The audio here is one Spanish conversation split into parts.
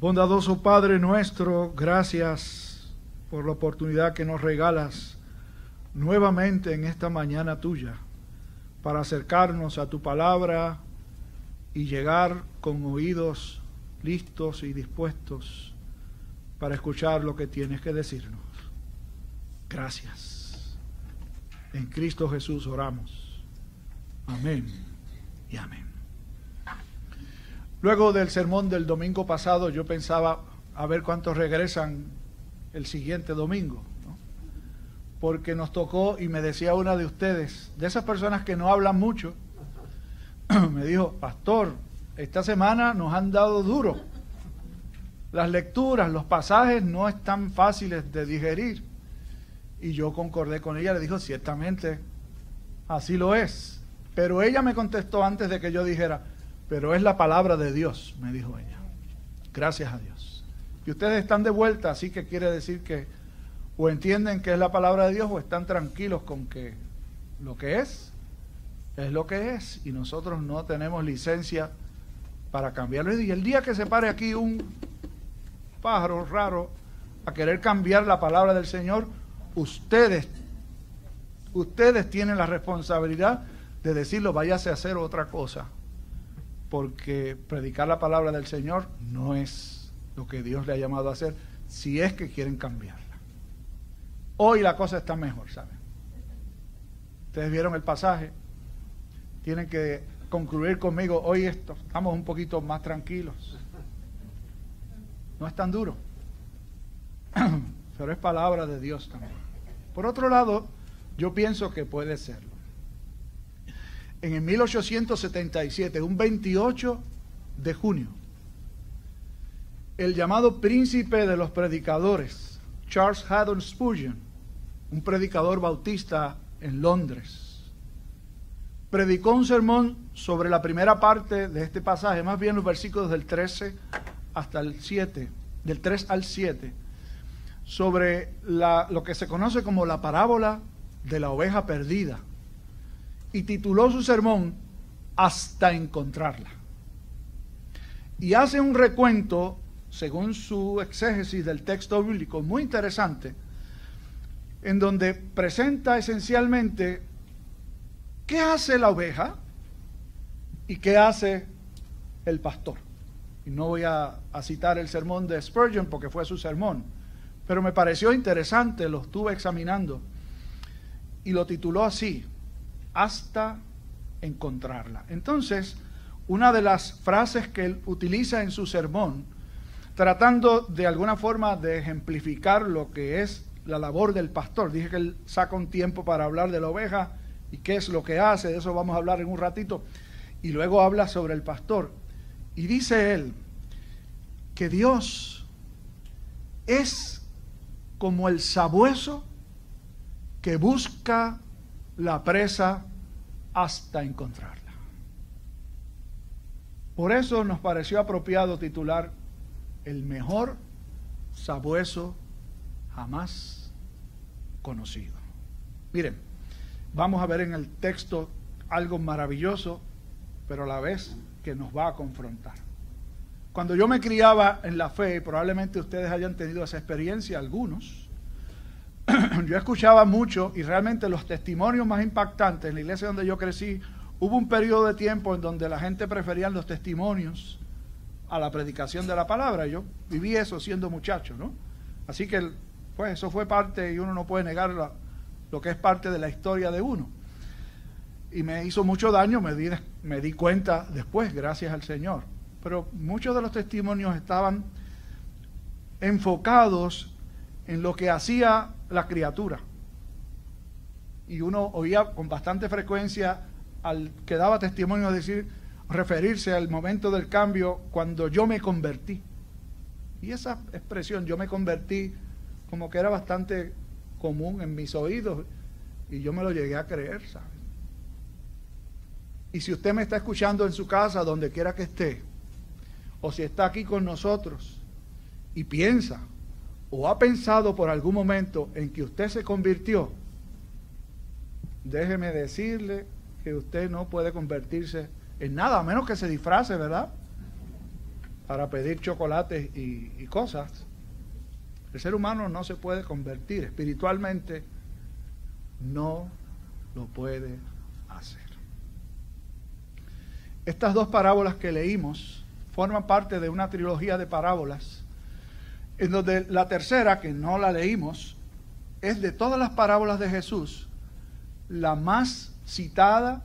Bondadoso Padre nuestro, gracias por la oportunidad que nos regalas nuevamente en esta mañana tuya para acercarnos a tu palabra y llegar con oídos listos y dispuestos para escuchar lo que tienes que decirnos. Gracias. En Cristo Jesús oramos. Amén y amén. Luego del sermón del domingo pasado yo pensaba a ver cuántos regresan el siguiente domingo, porque nos tocó y me decía una de ustedes, de esas personas que no hablan mucho, me dijo, pastor, esta semana nos han dado duro. Las lecturas, los pasajes no están fáciles de digerir. Y yo concordé con ella, le dijo, ciertamente, así lo es. Pero ella me contestó antes de que yo dijera, pero es la palabra de Dios, me dijo ella. Gracias a Dios. Y ustedes están de vuelta, así que quiere decir que o entienden que es la palabra de Dios o están tranquilos con que lo que es es lo que es y nosotros no tenemos licencia para cambiarlo. Y el día que se pare aquí un pájaro raro a querer cambiar la palabra del Señor, ustedes, ustedes tienen la responsabilidad de decirlo, váyase a hacer otra cosa porque predicar la palabra del Señor no es lo que Dios le ha llamado a hacer, si es que quieren cambiarla. Hoy la cosa está mejor, ¿saben? Ustedes vieron el pasaje, tienen que concluir conmigo, hoy esto, estamos un poquito más tranquilos. No es tan duro, pero es palabra de Dios también. Por otro lado, yo pienso que puede serlo en el 1877, un 28 de junio, el llamado príncipe de los predicadores, Charles Haddon Spurgeon, un predicador bautista en Londres, predicó un sermón sobre la primera parte de este pasaje, más bien los versículos del 13 hasta el 7, del 3 al 7, sobre lo que se conoce como la parábola de la oveja perdida y tituló su sermón Hasta encontrarla. Y hace un recuento, según su exégesis del texto bíblico, muy interesante, en donde presenta esencialmente qué hace la oveja y qué hace el pastor. Y no voy a, citar el sermón de Spurgeon porque fue su sermón, pero me pareció interesante, lo estuve examinando y lo tituló así, hasta encontrarla. Entonces, una de las frases que él utiliza en su sermón, tratando de alguna forma de ejemplificar lo que es la labor del pastor, dije que él saca un tiempo para hablar de la oveja y qué es lo que hace, de eso vamos a hablar en un ratito, y luego habla sobre el pastor. Y dice él que Dios es como el sabueso que busca la presa hasta encontrarla. Por eso nos pareció apropiado titular El mejor sabueso jamás conocido. Miren, vamos a ver en el texto algo maravilloso, pero a la vez que nos va a confrontar. Cuando yo me criaba en la fe, probablemente ustedes hayan tenido esa experiencia, algunos, yo escuchaba mucho y realmente los testimonios más impactantes en la iglesia donde yo crecí, hubo un periodo de tiempo en donde la gente prefería los testimonios a la predicación de la palabra. Yo viví eso siendo muchacho, ¿no? Así que, pues eso fue parte, y uno no puede negar lo que es parte de la historia de uno. Y me hizo mucho daño, me di, me di cuenta después, gracias al Señor. Pero muchos de los testimonios estaban enfocados en lo que hacía la criatura. Y uno oía con bastante frecuencia al que daba testimonio decir, referirse al momento del cambio cuando yo me convertí. Y esa expresión, yo me convertí, como que era bastante común en mis oídos y yo me lo llegué a creer, ¿sabes? Y si usted me está escuchando en su casa, donde quiera que esté, o si está aquí con nosotros y piensa, o ha pensado por algún momento en que usted se convirtió, déjeme decirle que usted no puede convertirse en nada, a menos que se disfrace, ¿verdad? para pedir chocolates y, y cosas. El ser humano no se puede convertir espiritualmente, no lo puede hacer. Estas dos parábolas que leímos forman parte de una trilogía de parábolas, en donde la tercera, que no la leímos, es de todas las parábolas de Jesús, la más citada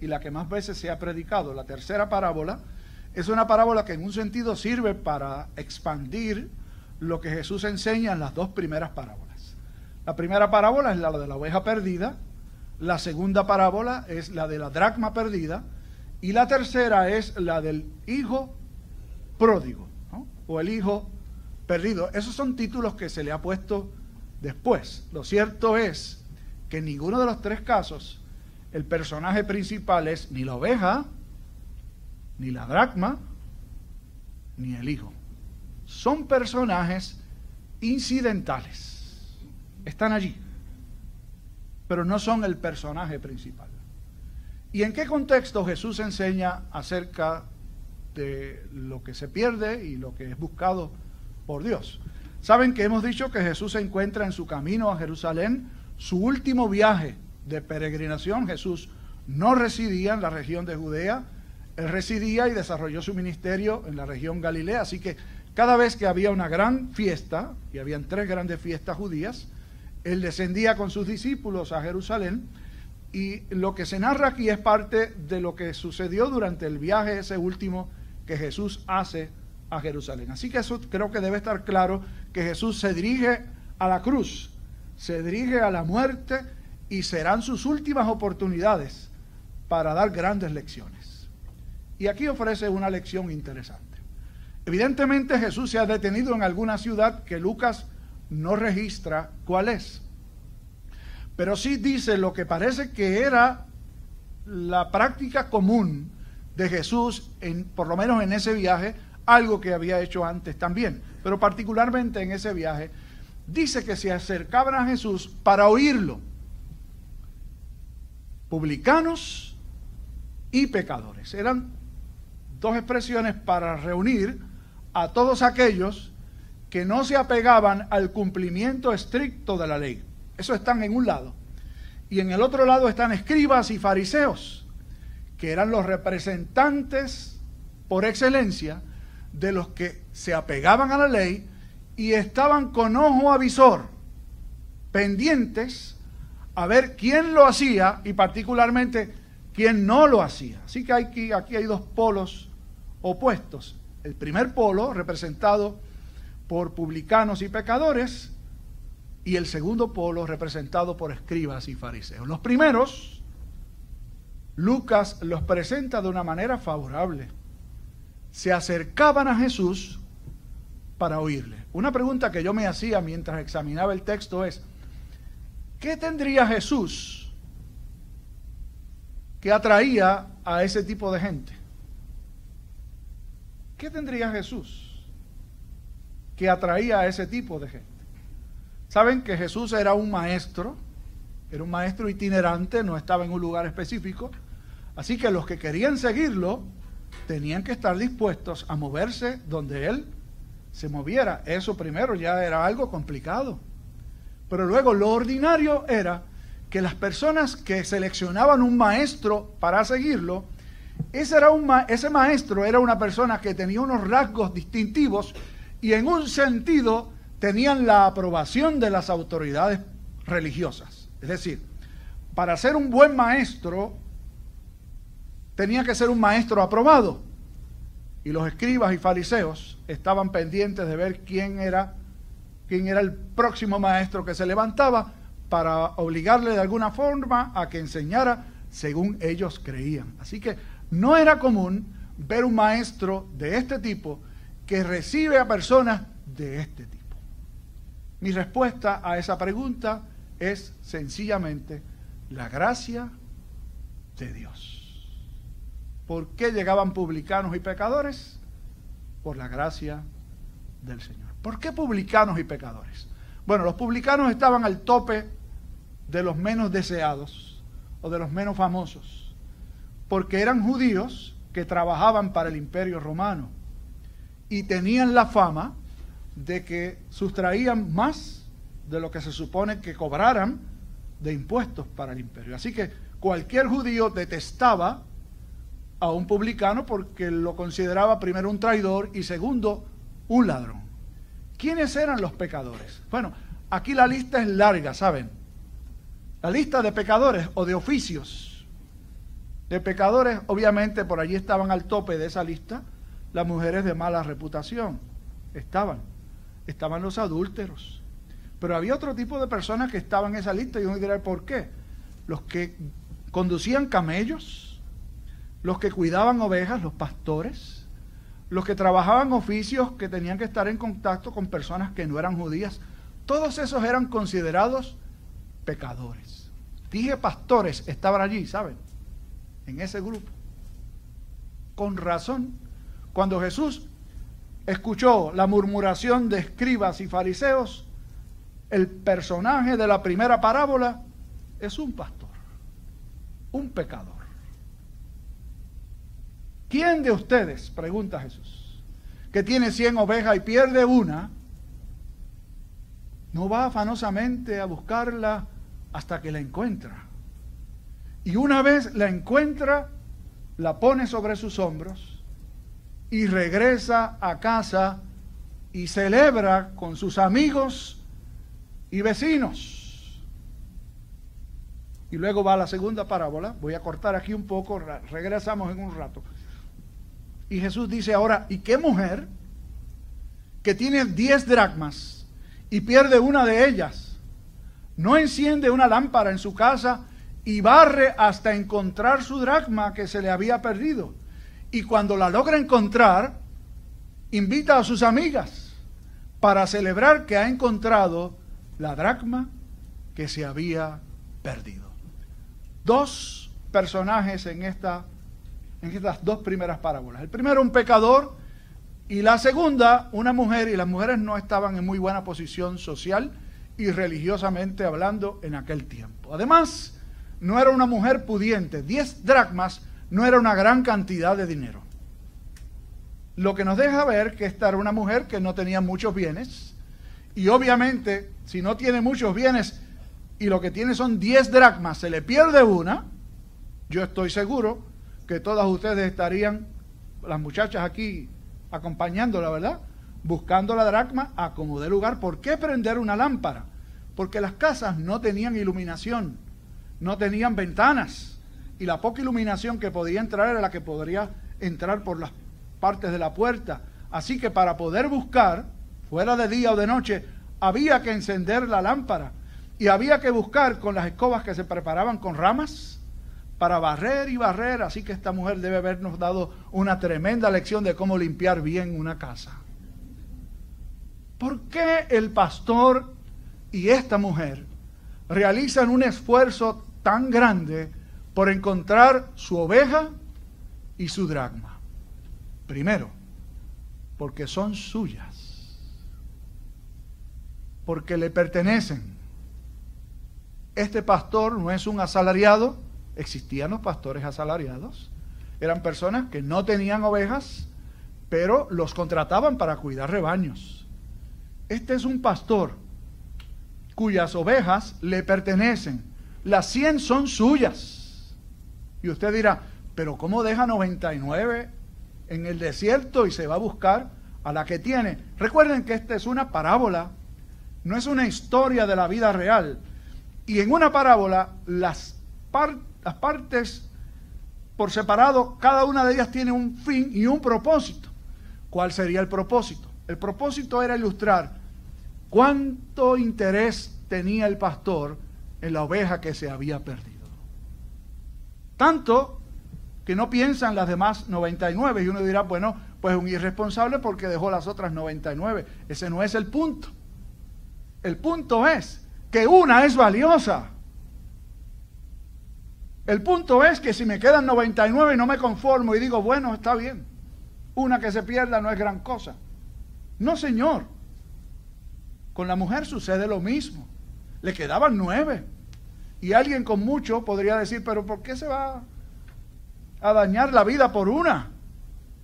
y la que más veces se ha predicado. La tercera parábola es una parábola que en un sentido sirve para expandir lo que Jesús enseña en las dos primeras parábolas. La primera parábola es la de la oveja perdida, la segunda parábola es la de la dracma perdida y la tercera es la del hijo pródigo o el hijo perdido. Esos son títulos que se le ha puesto después. Lo cierto es que en ninguno de los tres casos el personaje principal es ni la oveja, ni la dracma, ni el hijo. Son personajes incidentales. Están allí pero no son el personaje principal. ¿Y en qué contexto Jesús enseña acerca de lo que se pierde y lo que es buscado por Dios? Saben que hemos dicho que Jesús se encuentra en su camino a Jerusalén, su último viaje de peregrinación. Jesús no residía en la región de Judea, él residía y desarrolló su ministerio en la región Galilea, así que cada vez que había una gran fiesta, y habían tres grandes fiestas judías, él descendía con sus discípulos a Jerusalén y lo que se narra aquí es parte de lo que sucedió durante el viaje ese último que Jesús hace a Jerusalén. Así que eso creo que debe estar claro que Jesús se dirige a la cruz, se dirige a la muerte y serán sus últimas oportunidades para dar grandes lecciones. Y aquí ofrece una lección interesante. Evidentemente Jesús se ha detenido en alguna ciudad que Lucas no registra cuál es. Pero sí dice lo que parece que era la práctica común de Jesús, en, por lo menos en ese viaje, algo que había hecho antes también, pero particularmente en ese viaje, dice que se acercaban a Jesús para oírlo, publicanos y pecadores. Eran dos expresiones para reunir a todos aquellos que no se apegaban al cumplimiento estricto de la ley. Eso están en un lado. Y en el otro lado están escribas y fariseos, que eran los representantes por excelencia de los que se apegaban a la ley y estaban con ojo avisor, pendientes a ver quién lo hacía y particularmente quién no lo hacía. Así que aquí, aquí hay dos polos opuestos. El primer polo, representado por publicanos y pecadores, y el segundo polo representado por escribas y fariseos. Los primeros, Lucas los presenta de una manera favorable. Se acercaban a Jesús para oírle. Una pregunta que yo me hacía mientras examinaba el texto es, ¿qué tendría Jesús que atraía a ese tipo de gente? ¿Qué tendría Jesús? que atraía a ese tipo de gente. Saben que Jesús era un maestro, era un maestro itinerante, no estaba en un lugar específico, así que los que querían seguirlo tenían que estar dispuestos a moverse donde él se moviera. Eso primero ya era algo complicado. Pero luego lo ordinario era que las personas que seleccionaban un maestro para seguirlo, ese, era un ese maestro era una persona que tenía unos rasgos distintivos y en un sentido tenían la aprobación de las autoridades religiosas. Es decir, para ser un buen maestro tenía que ser un maestro aprobado. Y los escribas y fariseos estaban pendientes de ver quién era quién era el próximo maestro que se levantaba para obligarle de alguna forma a que enseñara según ellos creían. Así que no era común ver un maestro de este tipo que recibe a personas de este tipo? Mi respuesta a esa pregunta es sencillamente la gracia de Dios. ¿Por qué llegaban publicanos y pecadores? Por la gracia del Señor. ¿Por qué publicanos y pecadores? Bueno, los publicanos estaban al tope de los menos deseados o de los menos famosos, porque eran judíos que trabajaban para el imperio romano y tenían la fama de que sustraían más de lo que se supone que cobraran de impuestos para el imperio. Así que cualquier judío detestaba a un publicano porque lo consideraba primero un traidor y segundo un ladrón. ¿Quiénes eran los pecadores? Bueno, aquí la lista es larga, ¿saben? La lista de pecadores o de oficios. De pecadores, obviamente por allí estaban al tope de esa lista las mujeres de mala reputación. Estaban. Estaban los adúlteros. Pero había otro tipo de personas que estaban en esa lista y uno dirá, ¿por qué? Los que conducían camellos, los que cuidaban ovejas, los pastores, los que trabajaban oficios que tenían que estar en contacto con personas que no eran judías, todos esos eran considerados pecadores. Dije pastores, estaban allí, ¿saben? En ese grupo. Con razón, cuando Jesús escuchó la murmuración de escribas y fariseos, el personaje de la primera parábola es un pastor, un pecador. ¿Quién de ustedes, pregunta Jesús, que tiene cien ovejas y pierde una, no va afanosamente a buscarla hasta que la encuentra? Y una vez la encuentra, la pone sobre sus hombros y regresa a casa y celebra con sus amigos y vecinos. Y luego va la segunda parábola. Voy a cortar aquí un poco, regresamos en un rato. Y Jesús dice ahora, ¿y qué mujer que tiene diez dracmas y pierde una de ellas, no enciende una lámpara en su casa y barre hasta encontrar su dracma que se le había perdido? Y cuando la logra encontrar, invita a sus amigas para celebrar que ha encontrado la dracma que se había perdido. Dos personajes en esta en estas dos primeras parábolas. El primero un pecador y la segunda una mujer y las mujeres no estaban en muy buena posición social y religiosamente hablando en aquel tiempo. Además, no era una mujer pudiente. Diez dracmas no era una gran cantidad de dinero. Lo que nos deja ver que esta era una mujer que no tenía muchos bienes y obviamente si no tiene muchos bienes y lo que tiene son diez dracmas, se le pierde una, yo estoy seguro que todas ustedes estarían, las muchachas aquí acompañándola, ¿verdad? Buscando la dracma a como lugar. ¿Por qué prender una lámpara? Porque las casas no tenían iluminación, no tenían ventanas. Y la poca iluminación que podía entrar era la que podría entrar por las partes de la puerta. Así que para poder buscar, fuera de día o de noche, había que encender la lámpara. Y había que buscar con las escobas que se preparaban con ramas, para barrer y barrer, así que esta mujer debe habernos dado una tremenda lección de cómo limpiar bien una casa. ¿Por qué el pastor y esta mujer realizan un esfuerzo tan grande por encontrar su oveja y su dragma? Primero, porque son suyas, porque le pertenecen. Este pastor no es un asalariado, existían los pastores asalariados. Eran personas que no tenían ovejas, pero los contrataban para cuidar rebaños. Este es un pastor cuyas ovejas le pertenecen. Las 100 son suyas. Y usted dirá, pero ¿cómo deja 99 en el desierto y se va a buscar a la que tiene? Recuerden que esta es una parábola, no es una historia de la vida real. Y en una parábola, las partes las partes por separado, cada una de ellas tiene un fin y un propósito. ¿Cuál sería el propósito? El propósito era ilustrar cuánto interés tenía el pastor en la oveja que se había perdido. Tanto que no piensan las demás 99 y uno dirá, bueno, pues un irresponsable porque dejó las otras 99. Ese no es el punto. El punto es que una es valiosa. El punto es que si me quedan 99 y no me conformo y digo, bueno, está bien, una que se pierda no es gran cosa. No, señor. Con la mujer sucede lo mismo. Le quedaban nueve. Y alguien con mucho podría decir, pero ¿por qué se va a dañar la vida por una?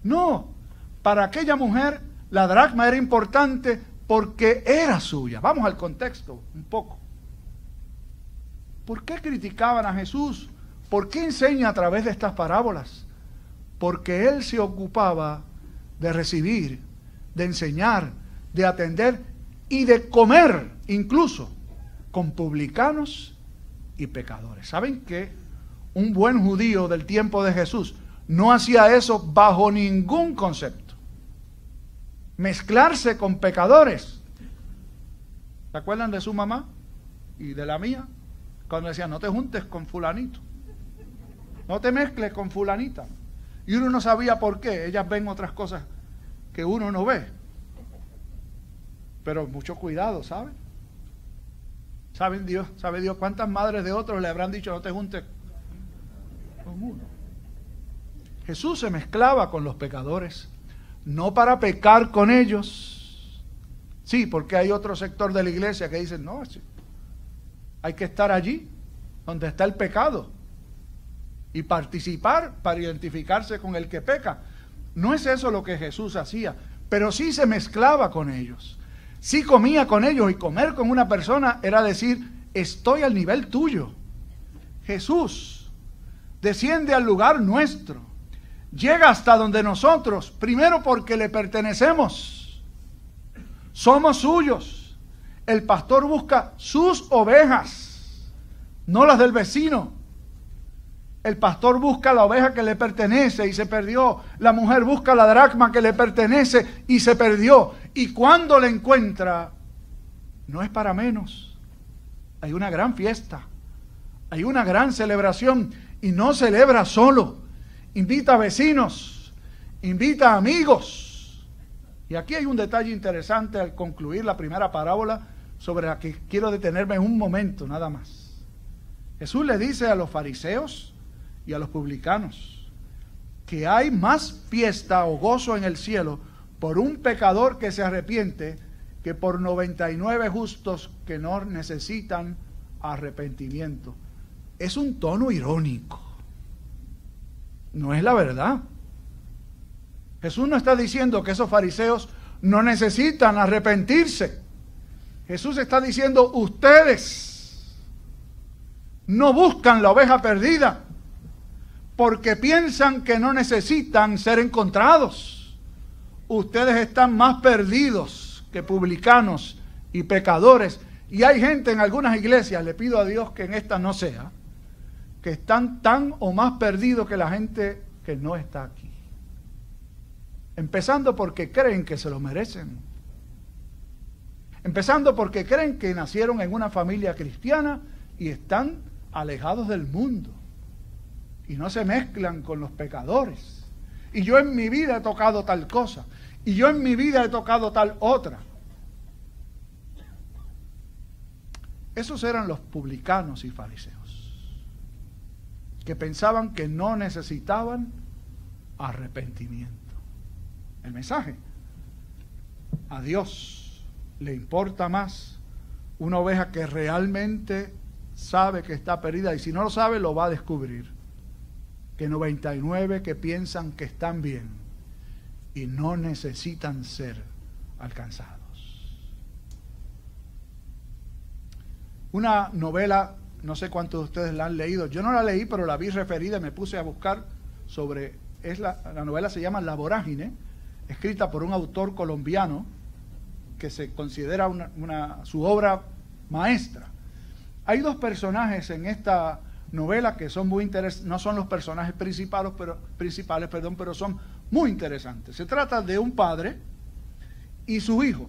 No, para aquella mujer La dracma era importante porque era suya. Vamos al contexto un poco. ¿Por qué criticaban a Jesús? ¿Por qué enseña a través de estas parábolas? Porque él se ocupaba de recibir, de enseñar, de atender y de comer incluso con publicanos y pecadores. ¿Saben qué? Un buen judío del tiempo de Jesús no hacía eso bajo ningún concepto. Mezclarse con pecadores. ¿Se acuerdan de su mamá y de la mía? Cuando decía, no te juntes con fulanito. No te mezcles con fulanita. Y uno no sabía por qué. Ellas ven otras cosas que uno no ve. Pero mucho cuidado, ¿saben? ¿Saben Dios? ¿Sabe Dios cuántas madres de otros le habrán dicho no te juntes con uno? Jesús se mezclaba con los pecadores, no para pecar con ellos. Sí, porque hay otro sector de la iglesia que dice, no, hay que estar allí, donde está el pecado, y participar para identificarse con el que peca. No es eso lo que Jesús hacía, pero sí se mezclaba con ellos. Sí comía con ellos y comer con una persona era decir, estoy al nivel tuyo. Jesús desciende al lugar nuestro, llega hasta donde nosotros, primero porque le pertenecemos, somos suyos. El pastor busca sus ovejas, no las del vecino. El pastor busca la oveja que le pertenece y se perdió. La mujer busca la dracma que le pertenece y se perdió. Y cuando la encuentra, no es para menos. Hay una gran fiesta, hay una gran celebración y no celebra solo. Invita a vecinos, invita a amigos. Y aquí hay un detalle interesante al concluir la primera parábola sobre la que quiero detenerme en un momento nada más. Jesús le dice a los fariseos, y a los publicanos, que hay más fiesta o gozo en el cielo por un pecador que se arrepiente que por 99 justos que no necesitan arrepentimiento. Es un tono irónico. No es la verdad. Jesús no está diciendo que esos fariseos no necesitan arrepentirse. Jesús está diciendo, ustedes no buscan la oveja perdida, porque piensan que no necesitan ser encontrados. Ustedes están más perdidos que publicanos y pecadores. Y hay gente en algunas iglesias, le pido a Dios que en esta no sea, que están tan o más perdidos que la gente que no está aquí. Empezando porque creen que se lo merecen. Empezando porque creen que nacieron en una familia cristiana y están alejados del mundo y no se mezclan con los pecadores. Y yo en mi vida he tocado tal cosa. Y yo en mi vida he tocado tal otra. Esos eran los publicanos y fariseos, que pensaban que no necesitaban arrepentimiento. El mensaje, a Dios le importa más una oveja que realmente sabe que está perdida y si no lo sabe lo va a descubrir que 99 que piensan que están bien y no necesitan ser alcanzados. Una novela, no sé cuántos de ustedes la han leído, yo no la leí, pero la vi referida y me puse a buscar sobre, es la, la novela se llama La Vorágine, escrita por un autor colombiano que se considera una, su obra maestra. Hay dos personajes en esta novelas que son muy interesantes, no son los personajes principales, pero, principales, perdón, pero son muy interesantes. Se trata de un padre y su hijo.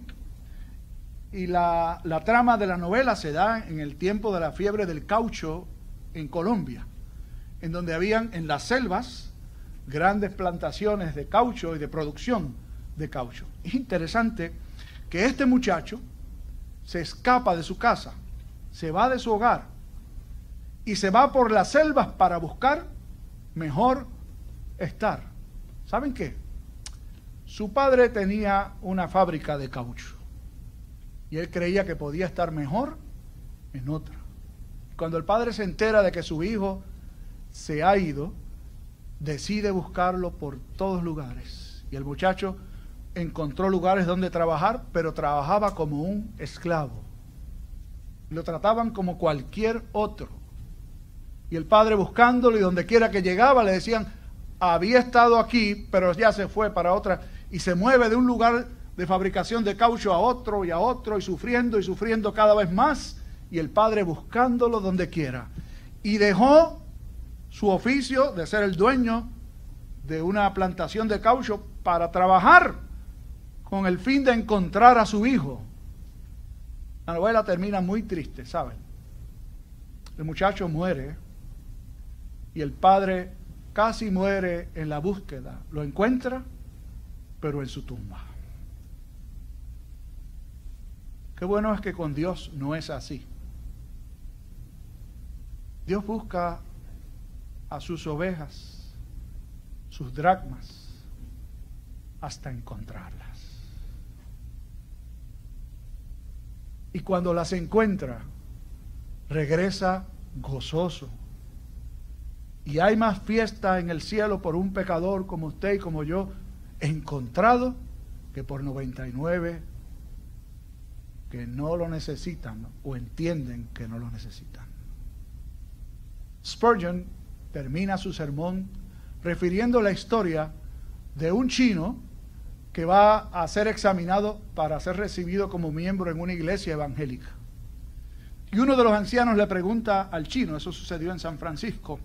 Y la, la trama de la novela se da en el tiempo de la fiebre del caucho en Colombia, en donde habían en las selvas grandes plantaciones de caucho y de producción de caucho. Es interesante que este muchacho se escapa de su casa, se va de su hogar y se va por las selvas para buscar mejor estar. ¿Saben qué? Su padre tenía una fábrica de caucho y él creía que podía estar mejor en otra. Cuando el padre se entera de que su hijo se ha ido, decide buscarlo por todos lugares. Y el muchacho encontró lugares donde trabajar, pero trabajaba como un esclavo. Lo trataban como cualquier otro. Y el padre buscándolo y donde quiera que llegaba le decían, había estado aquí, pero ya se fue para otra. Y se mueve de un lugar de fabricación de caucho a otro y a otro y sufriendo y sufriendo cada vez más. Y el padre buscándolo donde quiera. Y dejó su oficio de ser el dueño de una plantación de caucho para trabajar con el fin de encontrar a su hijo. La novela termina muy triste, ¿saben? El muchacho muere y el padre casi muere en la búsqueda. Lo encuentra, pero en su tumba. Qué bueno es que con Dios no es así. Dios busca a sus ovejas, sus dracmas, hasta encontrarlas. Y cuando las encuentra, regresa gozoso. Y hay más fiesta en el cielo por un pecador como usted y como yo encontrado que por 99 que no lo necesitan o entienden que no lo necesitan. Spurgeon termina su sermón refiriendo la historia de un chino que va a ser examinado para ser recibido como miembro en una iglesia evangélica. Y uno de los ancianos le pregunta al chino, eso sucedió en San Francisco,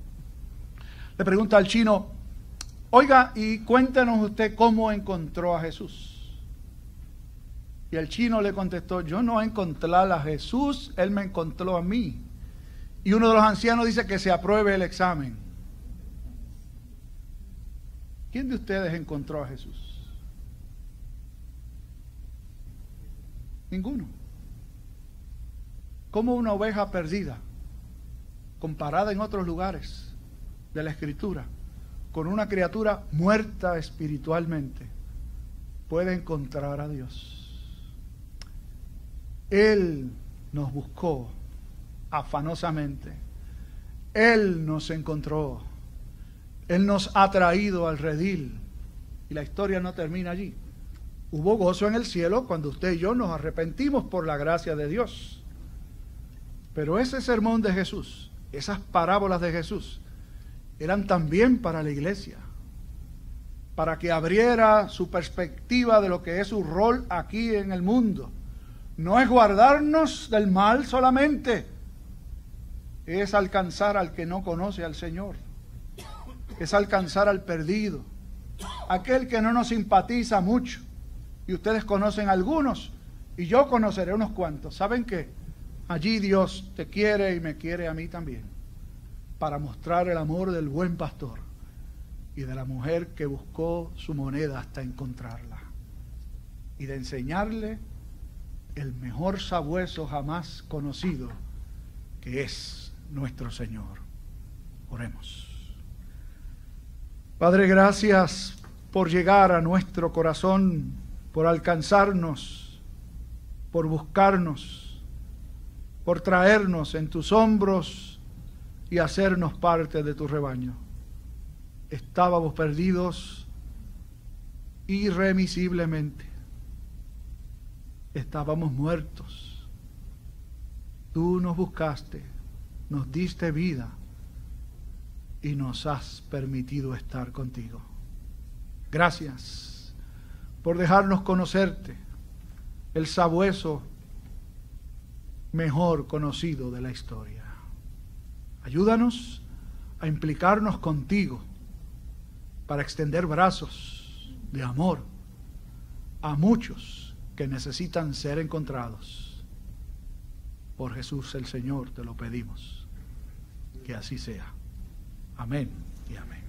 le pregunta al chino, oiga, y cuéntenos usted cómo encontró a Jesús. Y el chino le contestó, yo no encontré a Jesús, él me encontró a mí. Y uno de los ancianos dice que se apruebe el examen. ¿Quién de ustedes encontró a Jesús? Ninguno. Como una oveja perdida, comparada en otros lugares de la Escritura, con una criatura muerta espiritualmente, puede encontrar a Dios. Él nos buscó afanosamente. Él nos encontró. Él nos ha traído al redil. Y la historia no termina allí. Hubo gozo en el cielo cuando usted y yo nos arrepentimos por la gracia de Dios. Pero ese sermón de Jesús, esas parábolas de Jesús, eran también para la iglesia, para que abriera su perspectiva de lo que es su rol aquí en el mundo. No es guardarnos del mal solamente, es alcanzar al que no conoce al Señor, es alcanzar al perdido, aquel que no nos simpatiza mucho, y ustedes conocen algunos y yo conoceré unos cuantos. ¿Saben qué? Allí Dios te quiere y me quiere a mí también para mostrar el amor del buen pastor y de la mujer que buscó su moneda hasta encontrarla y de enseñarle el mejor sabueso jamás conocido que es nuestro Señor. Oremos. Padre, gracias por llegar a nuestro corazón por alcanzarnos, por buscarnos, por traernos en tus hombros y hacernos parte de tu rebaño. Estábamos perdidos irremisiblemente. Estábamos muertos. Tú nos buscaste, nos diste vida y nos has permitido estar contigo. Gracias por dejarnos conocerte, el sabueso mejor conocido de la historia. Ayúdanos a implicarnos contigo para extender brazos de amor a muchos que necesitan ser encontrados. Por Jesús el Señor te lo pedimos. Que así sea. Amén y amén.